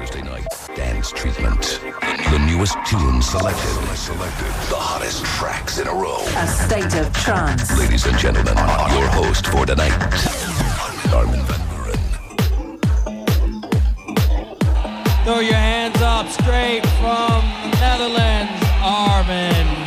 Thursday night dance treatment. The newest tunes selected. Selected. The hottest tracks in a row. A state of trance. Ladies and gentlemen, your host for tonight, Armin van Buren. Throw your hands up straight from the Netherlands, Armin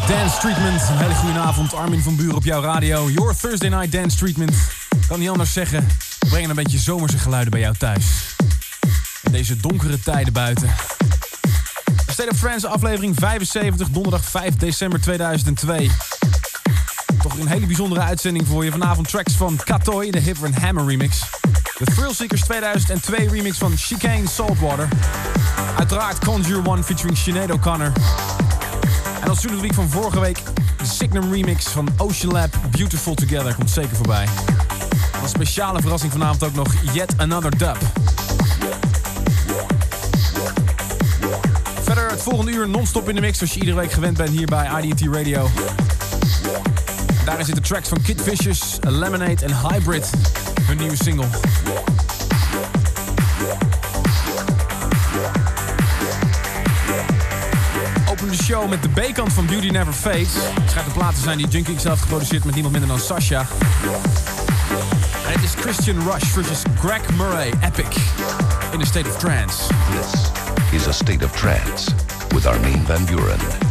Dance Treatment. Een hele goede avond. Armin van Buren op jouw radio. Your Thursday Night Dance Treatment. Kan niet anders zeggen. Brengen een beetje zomerse geluiden bij jou thuis. In deze donkere tijden buiten. State of Trance aflevering 75, donderdag 5 december 2002. Toch een hele bijzondere uitzending voor je. Vanavond tracks van Katoy, de Hipper Hammer remix. De Thrillseekers 2002 remix van Chicane Saltwater. Uiteraard Conjure One featuring Sinead O'Connor. En als week van vorige week de Signum remix van Ocean Lab Beautiful Together komt zeker voorbij. Een speciale verrassing vanavond ook nog Yet Another Dub. Verder het volgende uur non-stop in de mix zoals je iedere week gewend bent hier bij IDT Radio. Daarin zitten tracks van Kid Vicious, Lemonade en Hybrid, hun nieuwe single. Met de B-kant van Beauty Never Fades. Het schijnt plaat te zijn die Junkie zelf geproduceerd met niemand minder dan Sasha. En het is Christian Rush versus Greg Murray, Epic, in a state of trance. This is a state of trance with Armin van Buren.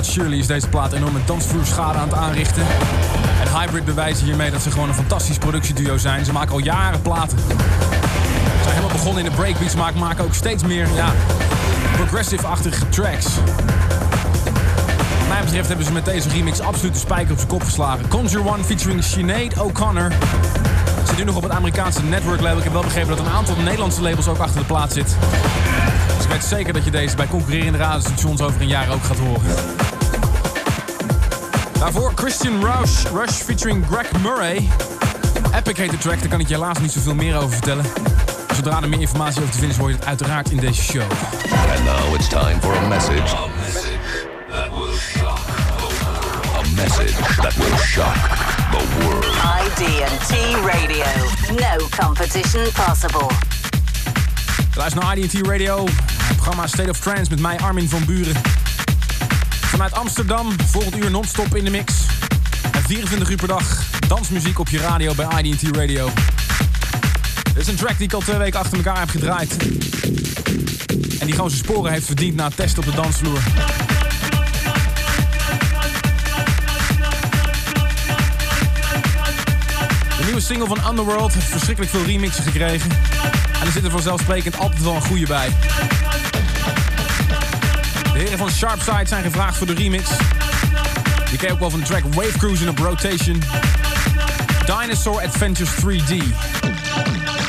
But surely is deze plaat enorme dansvloerschade aan het aanrichten. En Hybrid bewijzen hiermee dat ze gewoon een fantastisch productieduo zijn. Ze maken al jaren platen. Ze zijn helemaal begonnen in de breakbeats, maar maken ook steeds meer ja, progressive-achtige tracks. Wat mij betreft hebben ze met deze remix absoluut de spijker op zijn kop geslagen. Conjure One featuring Sinead O'Connor. Zit nu nog op het Amerikaanse network label. Ik heb wel begrepen dat een aantal Nederlandse labels ook achter de plaat zit. Dus ik weet zeker dat je deze bij concurrerende radiostations over een jaar ook gaat horen. Daarvoor Christian Rush, Rush featuring Greg Murray. Epic heet de track, daar kan ik je helaas niet zoveel meer over vertellen. Zodra er meer informatie over te vinden is, hoor je het uiteraard in deze show. And now it's time for a message. A message that will shock the world. A message that will shock the world. ID&T Radio. No competition possible. Luister naar IDT Radio, het programma State of Trance met mij Armin van Buren. Vanuit Amsterdam, volgend uur non-stop in de mix. En 24 uur per dag dansmuziek op je radio bij IDT Radio. Dit is een track die ik al twee weken achter elkaar heb gedraaid. En die gewoon zijn sporen heeft verdiend na het testen op de dansvloer. De nieuwe single van Underworld heeft verschrikkelijk veel remixen gekregen. En er zit er vanzelfsprekend altijd wel een goede bij. Van Sharpside zijn gevraagd voor de remix. Je ken ook wel van de track Wave Cruising op Rotation. Dinosaur Adventures 3D.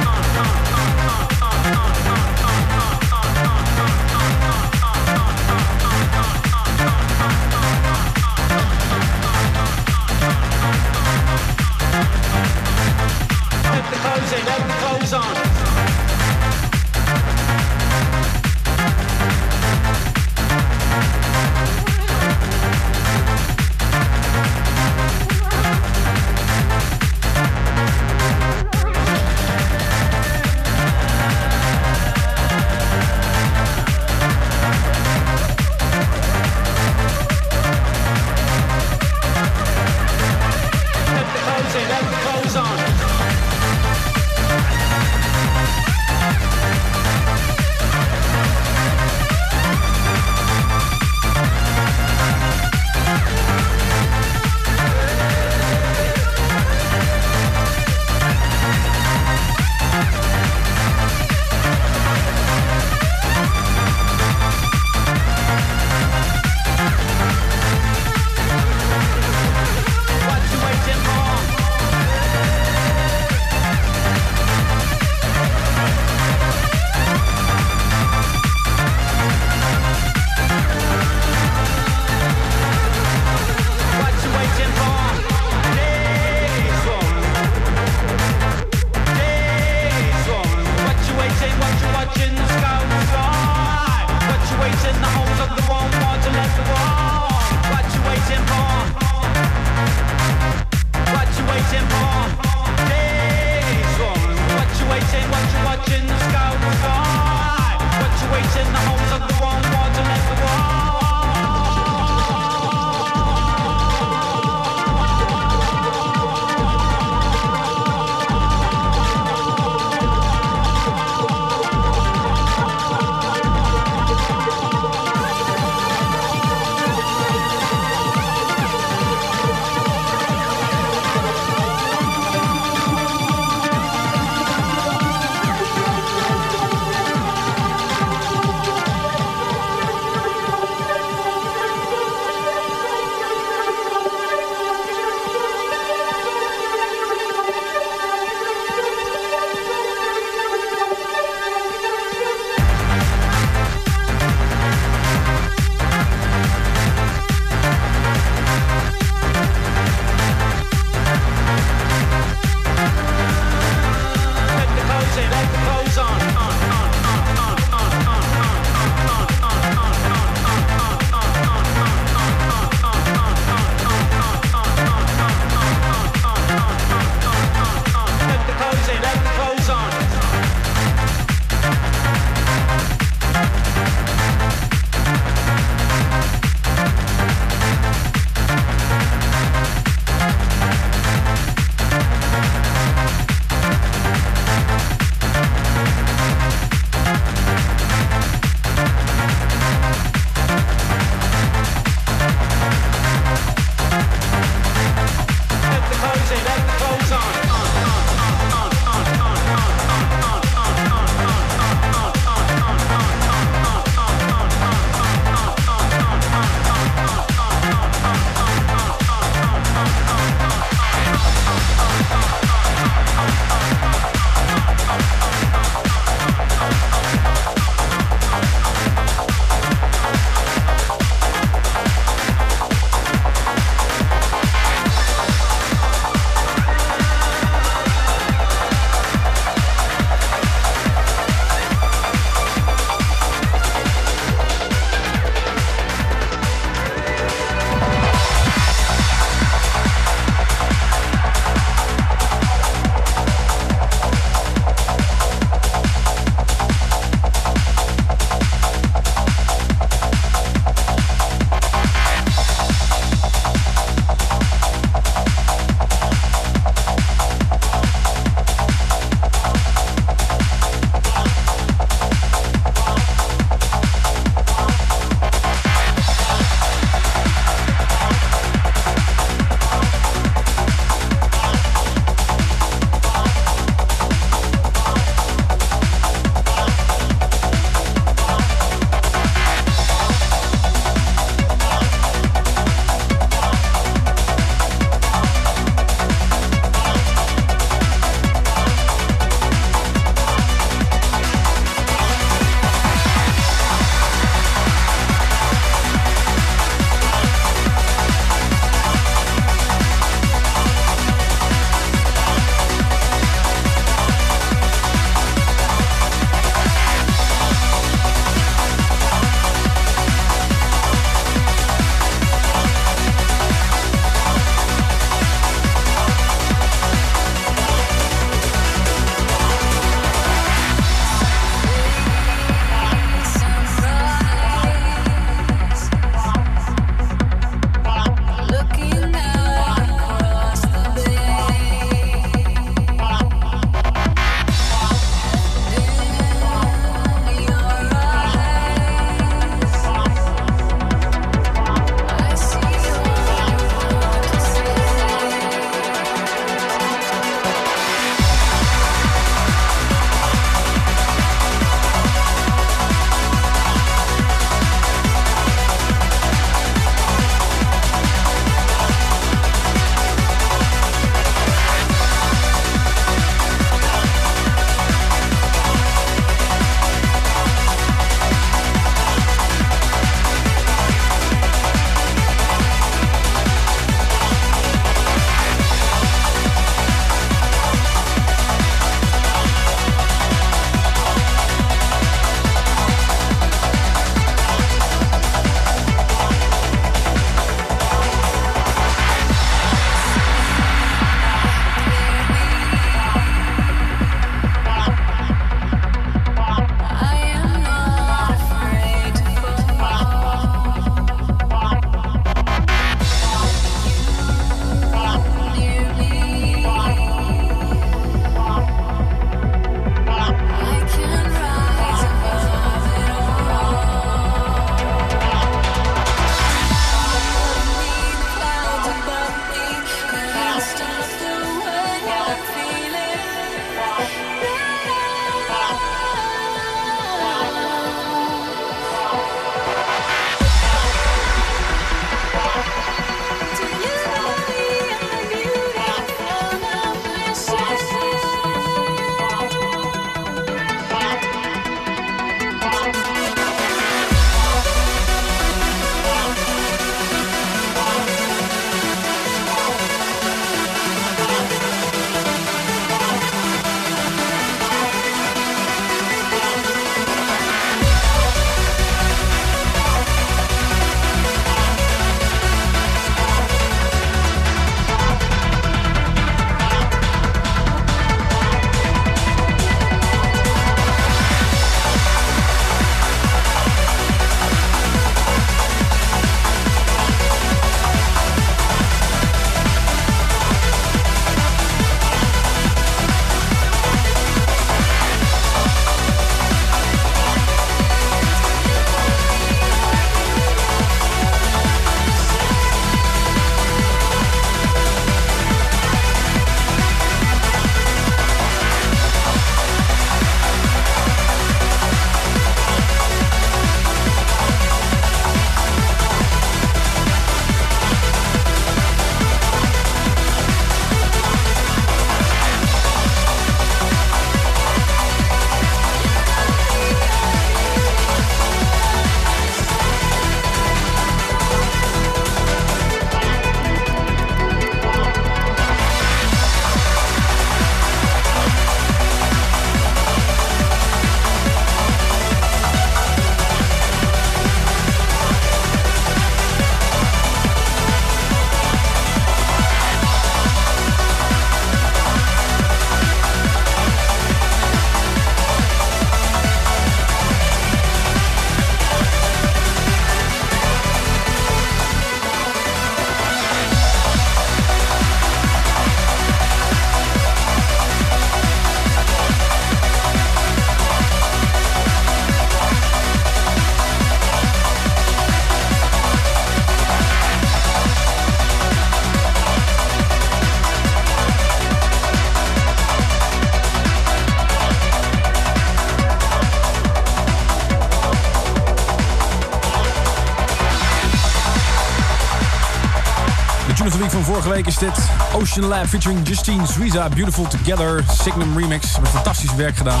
Week is dit. Ocean Lab featuring Justine Suiza. Beautiful Together. Signum Remix. Met fantastisch werk gedaan.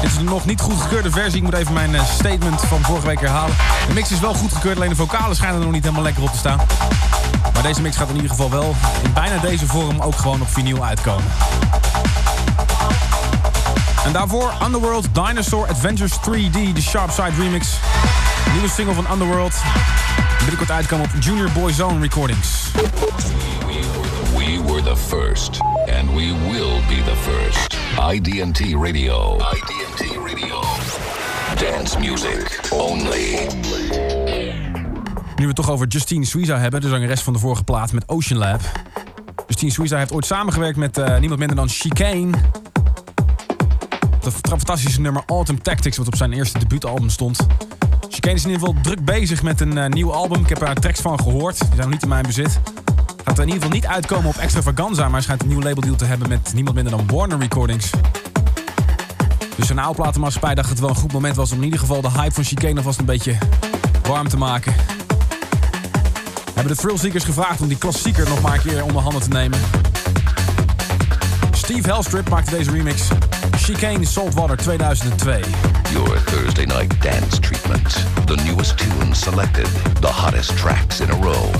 Dit is de nog niet goedgekeurde versie. Ik moet even mijn eh, statement van vorige week herhalen. De mix is wel goedgekeurd, alleen de vocalen schijnen er nog niet helemaal lekker op te staan. Maar deze mix gaat in ieder geval wel in bijna deze vorm ook gewoon op vinyl uitkomen. En daarvoor Underworld Dinosaur Adventures 3D, de Sharpside remix. Nieuwe single van Underworld. Binnenkort uitkomen op Junior Boy Zone Recordings. The first, and we will be the first. IDT Radio. IDT Radio. Dance music only. Nu we het toch over Justine Suiza hebben, de zangeres van de vorige plaat met Ocean Lab. Justine Suiza heeft ooit samengewerkt met uh, niemand minder dan Chicane. Dat fantastische nummer Autumn Tactics, wat op zijn eerste debuutalbum stond. Chicane is in ieder geval druk bezig met een uh, nieuw album. Ik heb er tracks van gehoord. Die zijn nog niet in mijn bezit. Gaat in ieder geval niet uitkomen op Extravaganza, maar hij schijnt een nieuw labeldeal te hebben met niemand minder dan Warner Recordings. Dus een platenmaatschappij dacht het wel een goed moment was om in ieder geval de hype van Chicane alvast een beetje warm te maken. We hebben de Thrillseekers gevraagd om die klassieker nog maar een keer onder handen te nemen. Steve Hellstrip maakte deze remix. Chicane Saltwater 2002. Your Thursday night dance treatment. The newest tunes selected. The hottest tracks in a row.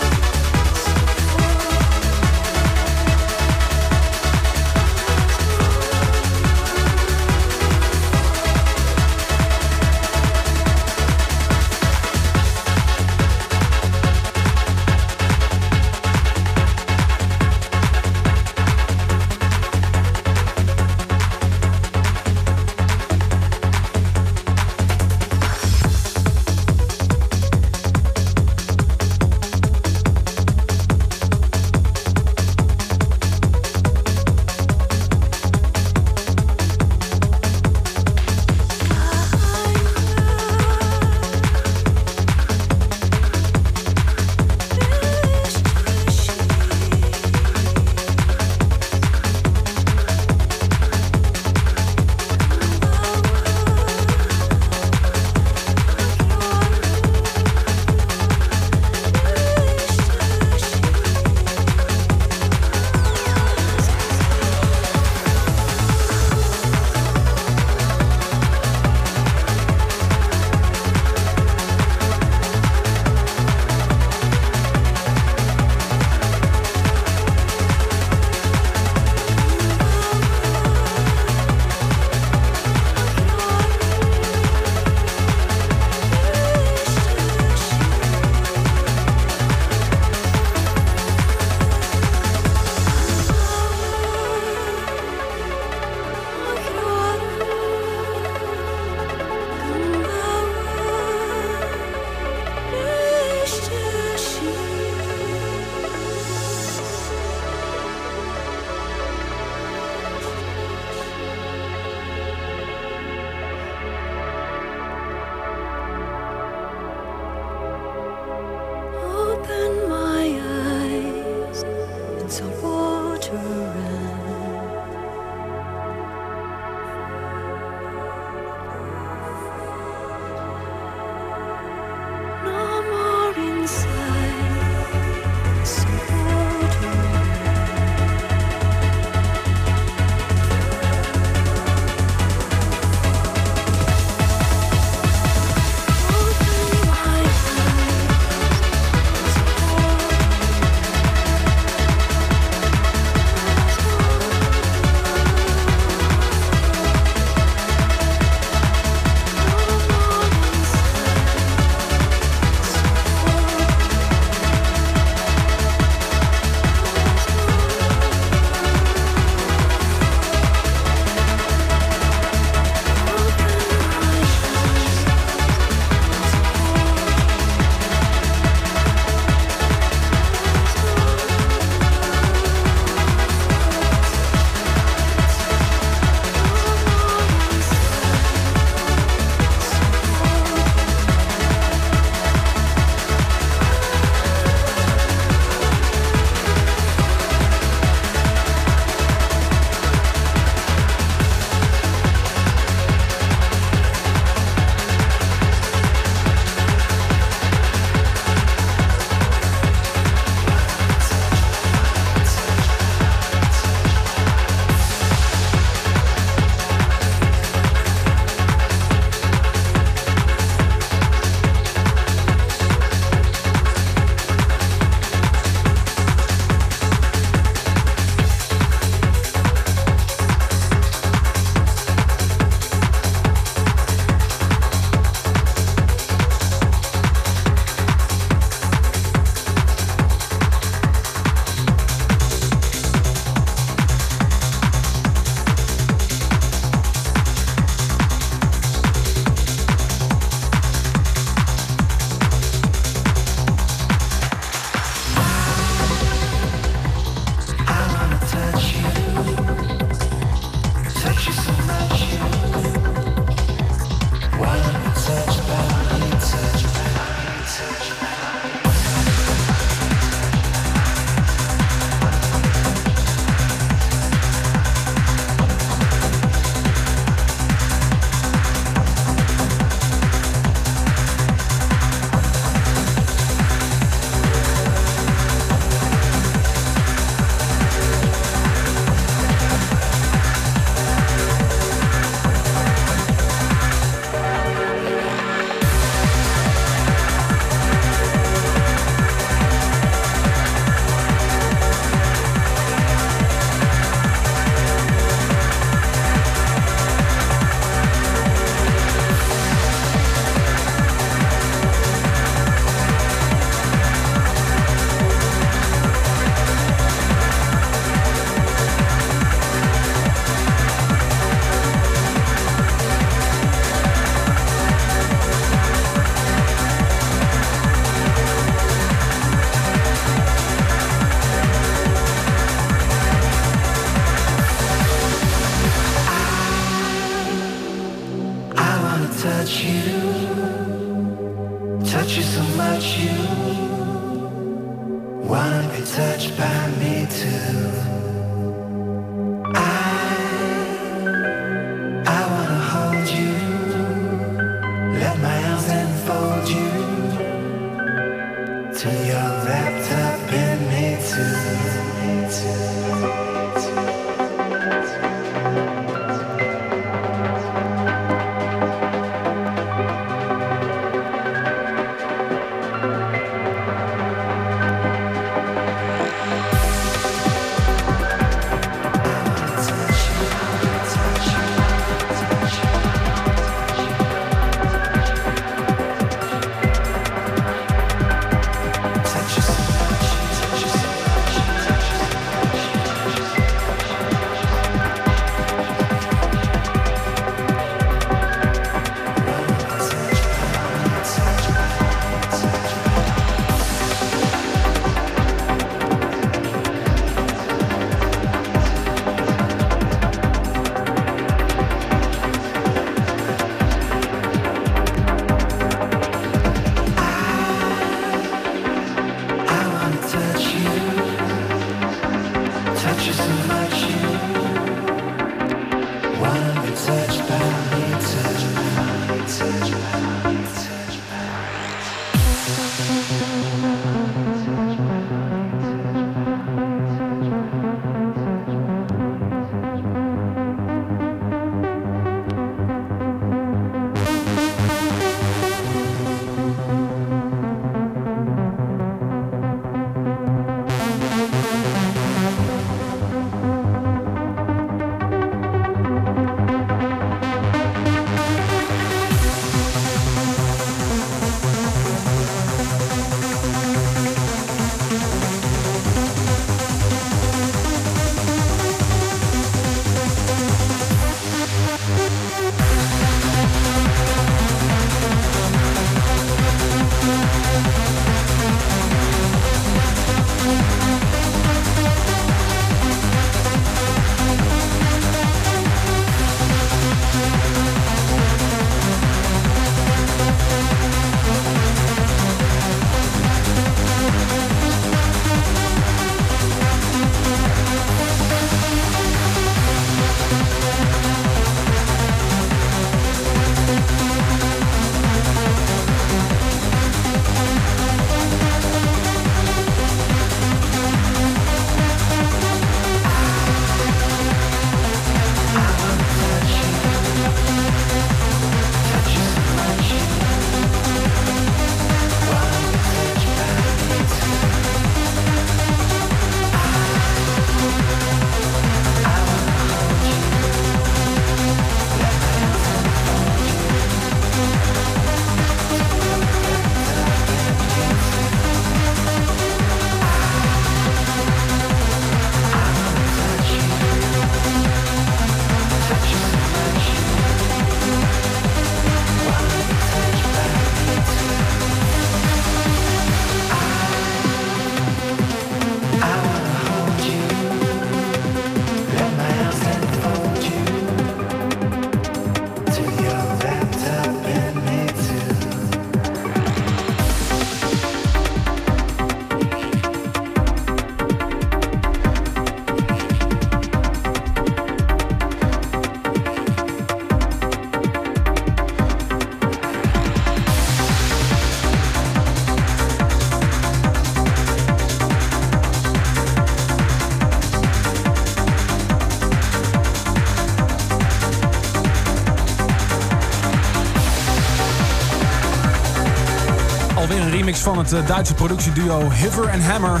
Van het eh, Duitse productieduo Hiver and Hammer.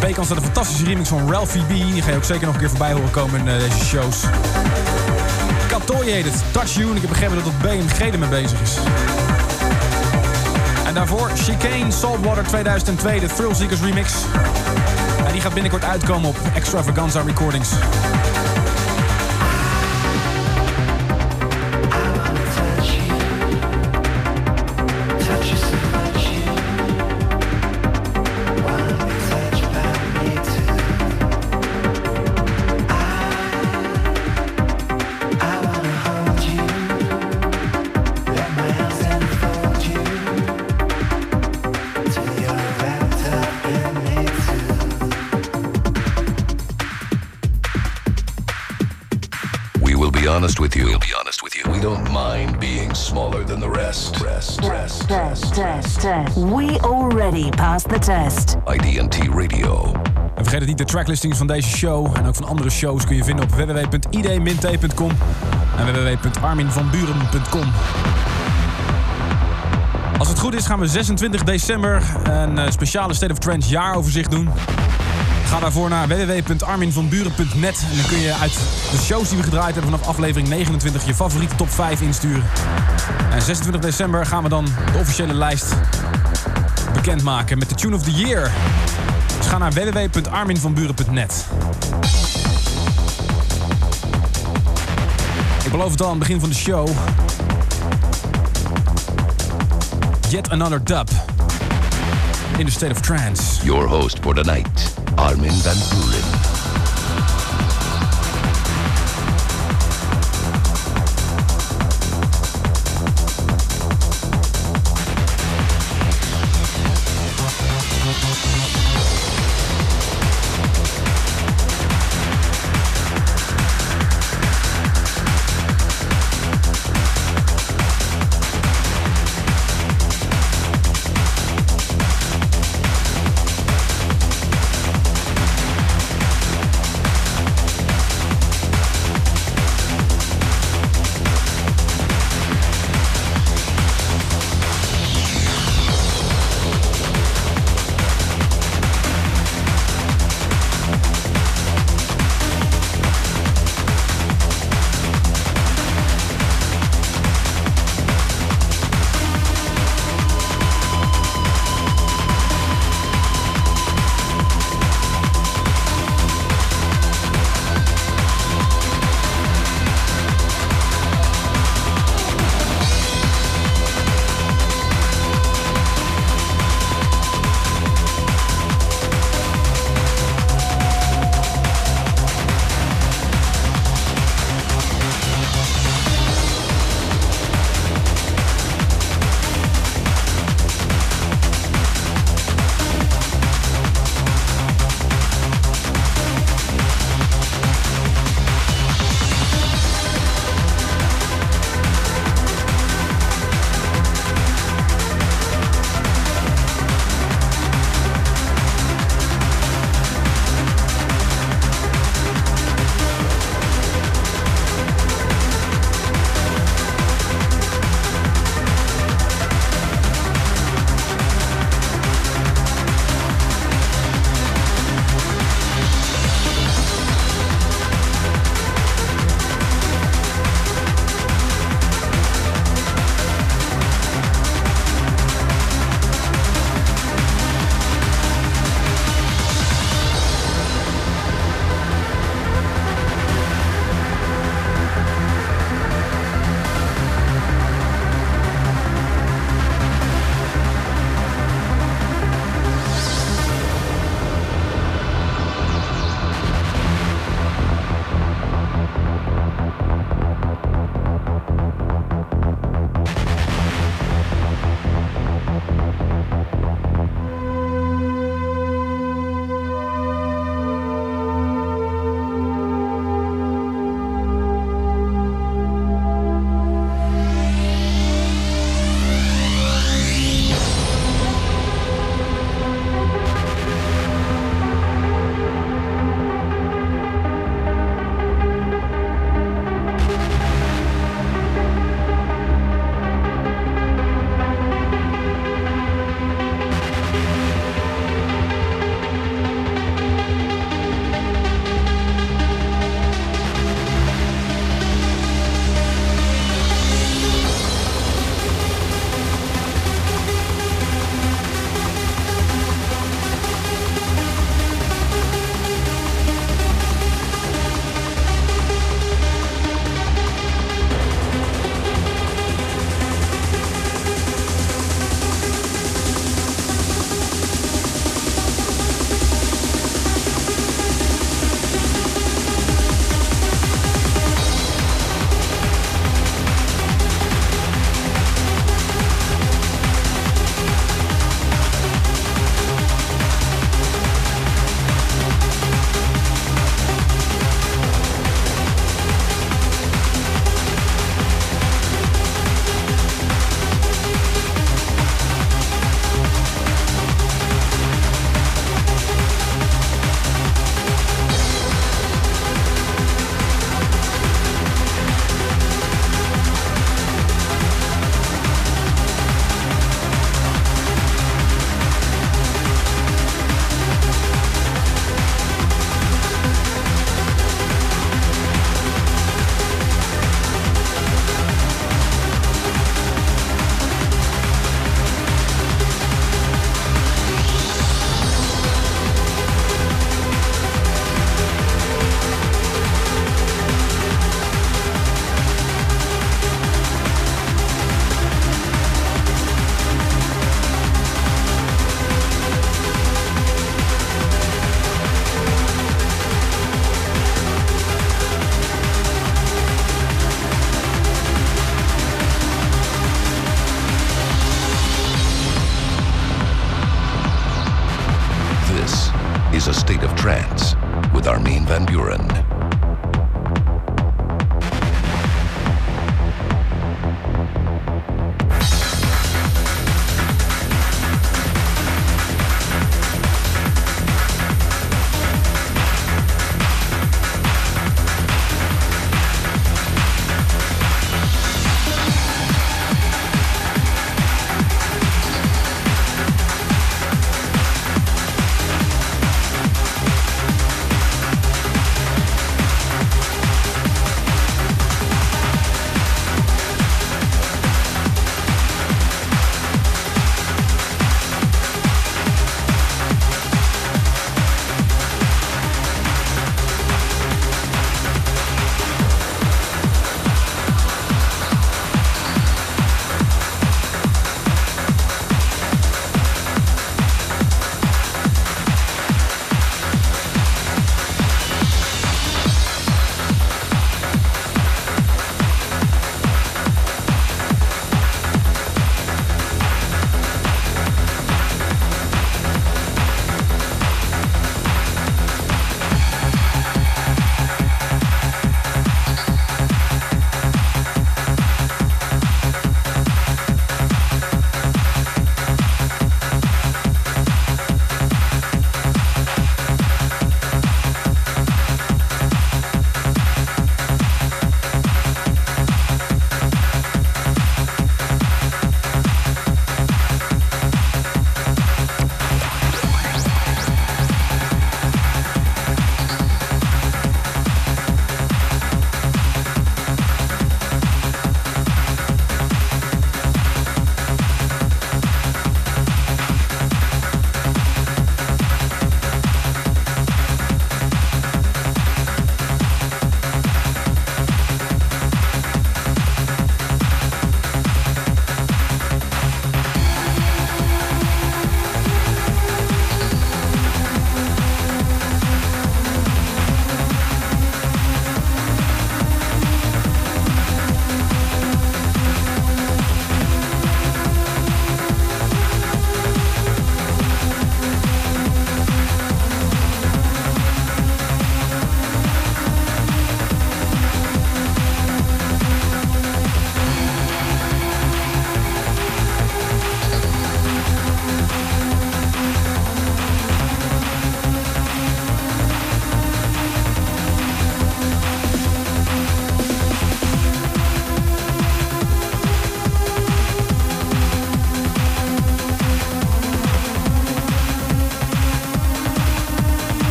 De B-kant staat een fantastische remix van Ralphie B. Die ga je ook zeker nog een keer voorbij horen komen in eh, deze shows. Katooi heet het, Touch You. Ik heb begrepen dat het BMG ermee bezig is. En daarvoor Chicane Saltwater 2002, de Thrill Seekers remix. En die gaat binnenkort uitkomen op Extravaganza Recordings. With you. We'll be honest with you. We don't mind being smaller than the rest. Rest, rest, Test, test, test. We already passed the test. IDT Radio. En vergeet het niet, de tracklistings van deze show en ook van andere shows kun je vinden op www.id-t.com en www.arminvanburen.com. Als het goed is gaan we 26 december een eh, speciale State of Trance jaaroverzicht doen. Ga daarvoor naar www.arminvanburen.net en dan kun je uit de shows die we gedraaid hebben vanaf aflevering 29 je favoriete top 5 insturen. En 26 december gaan we dan de officiële lijst bekendmaken met de Tune of the Year. Dus ga naar www.arminvanburen.net. Ik beloof het al aan het begin van de show. Yet another dub. In the state of trance. Your host for tonight, Armin van Buren.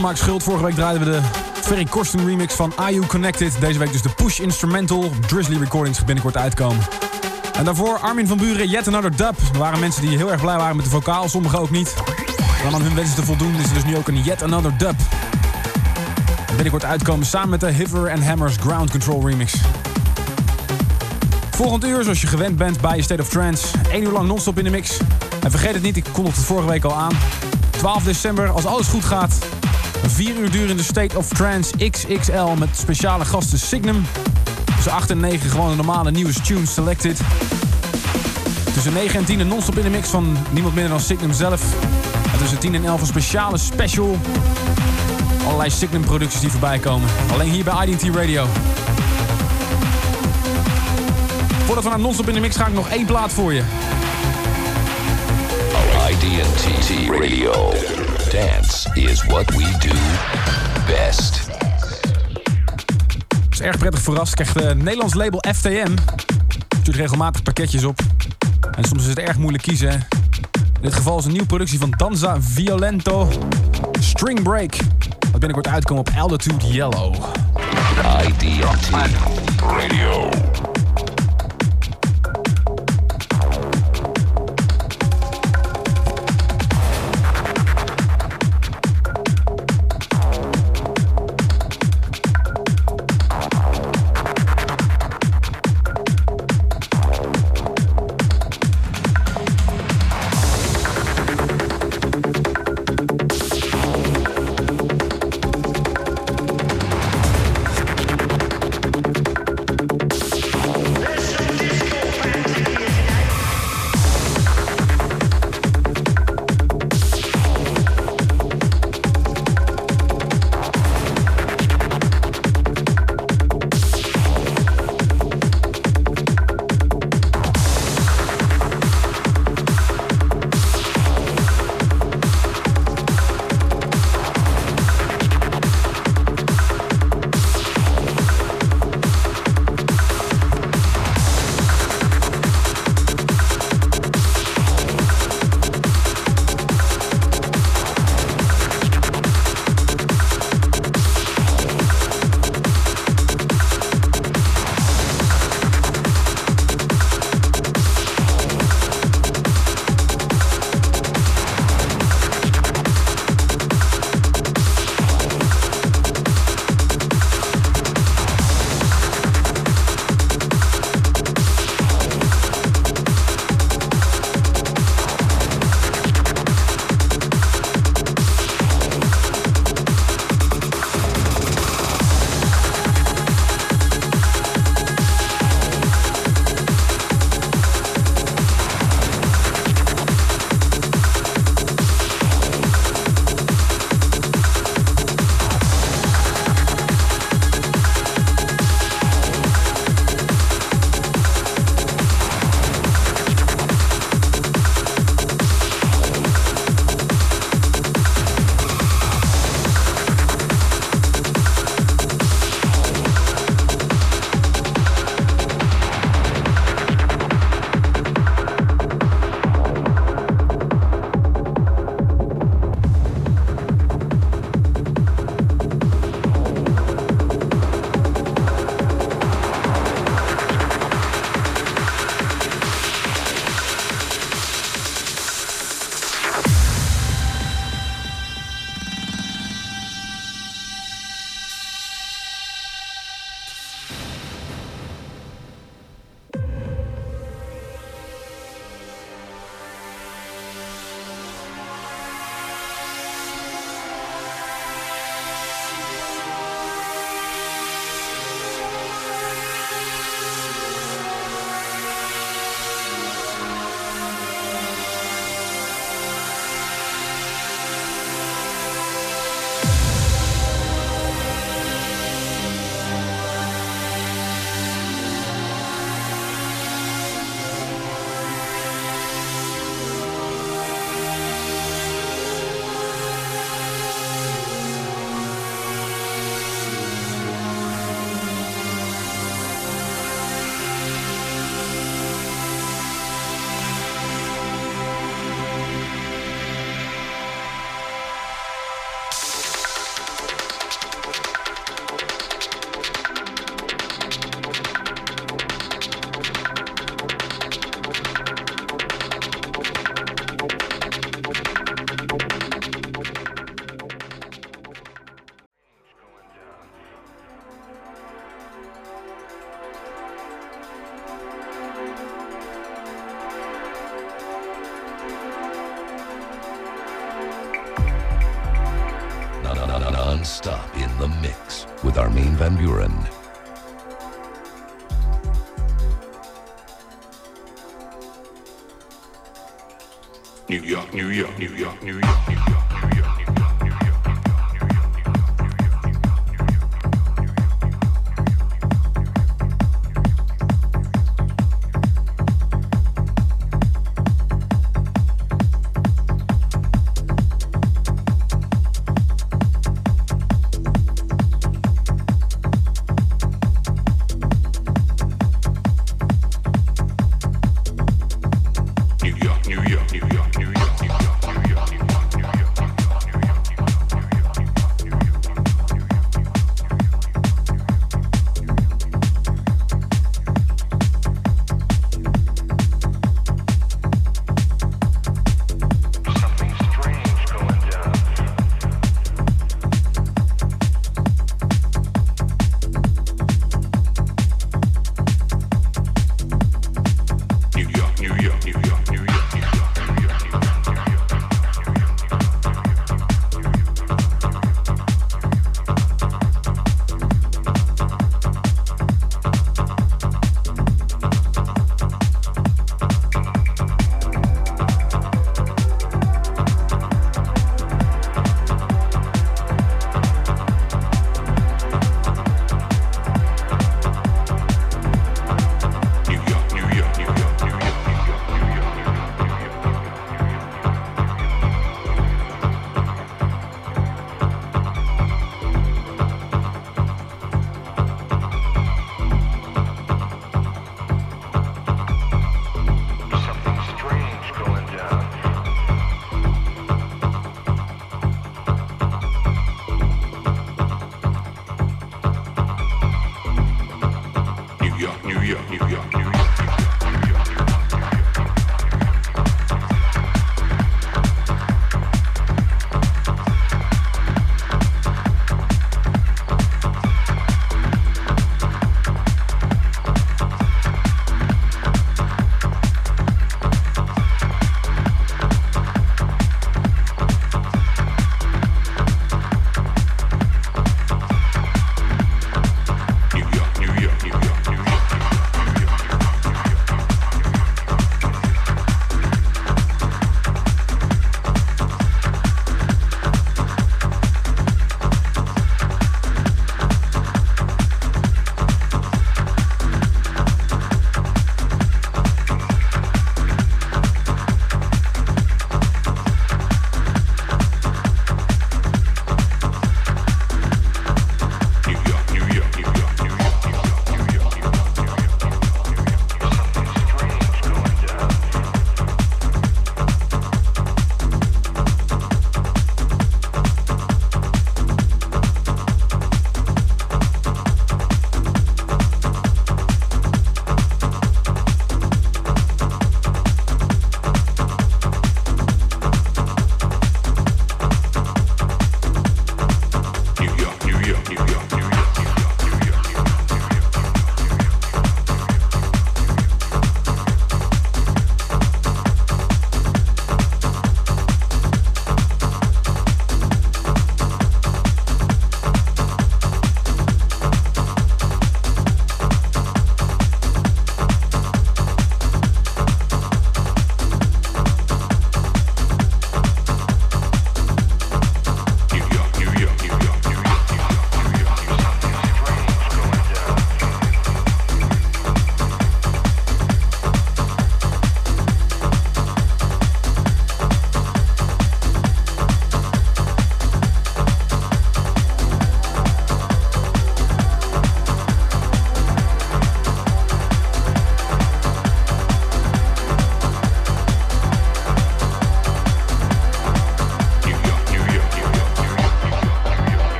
Maakt schuld. Vorige week draaiden we de Ferry Corsten remix van Are Connected. Deze week dus de Push Instrumental. Drizzly Recordings binnenkort uitkomen. En daarvoor Armin van Buren, Yet Another Dub. Er waren mensen die heel erg blij waren met de vocaal, sommigen ook niet. Dan aan hun wensen te voldoen is er dus nu ook een Yet Another Dub. En binnenkort uitkomen samen met de Hiver and Hammers Ground Control remix. Volgend uur, zoals je gewend bent bij State of Trance. 1 uur lang non-stop in de mix. En vergeet het niet, ik kondigde het vorige week al aan. 12 december, als alles goed gaat. 4 uur durende State of Trance XXL met speciale gasten Signum. Tussen 8 en 9 gewoon een normale nieuwe tunes selected. Tussen 9 en 10 een non-stop in de mix van niemand minder dan Signum zelf. En tussen 10 en 11 een speciale special. Allerlei Signum producties die voorbij komen. Alleen hier bij IDT Radio. Voordat we naar non-stop in de mix gaan, ik nog één plaat voor je. IDNT Radio. Dance is what we do best. is erg prettig verrast. Krijgt het Nederlands label FTM. Stuurt regelmatig pakketjes op. En soms is het erg moeilijk kiezen. In dit geval is een nieuwe productie van Danza Violento. String Break. Wat binnenkort uitkomt op Altitude Yellow. IDNT Radio.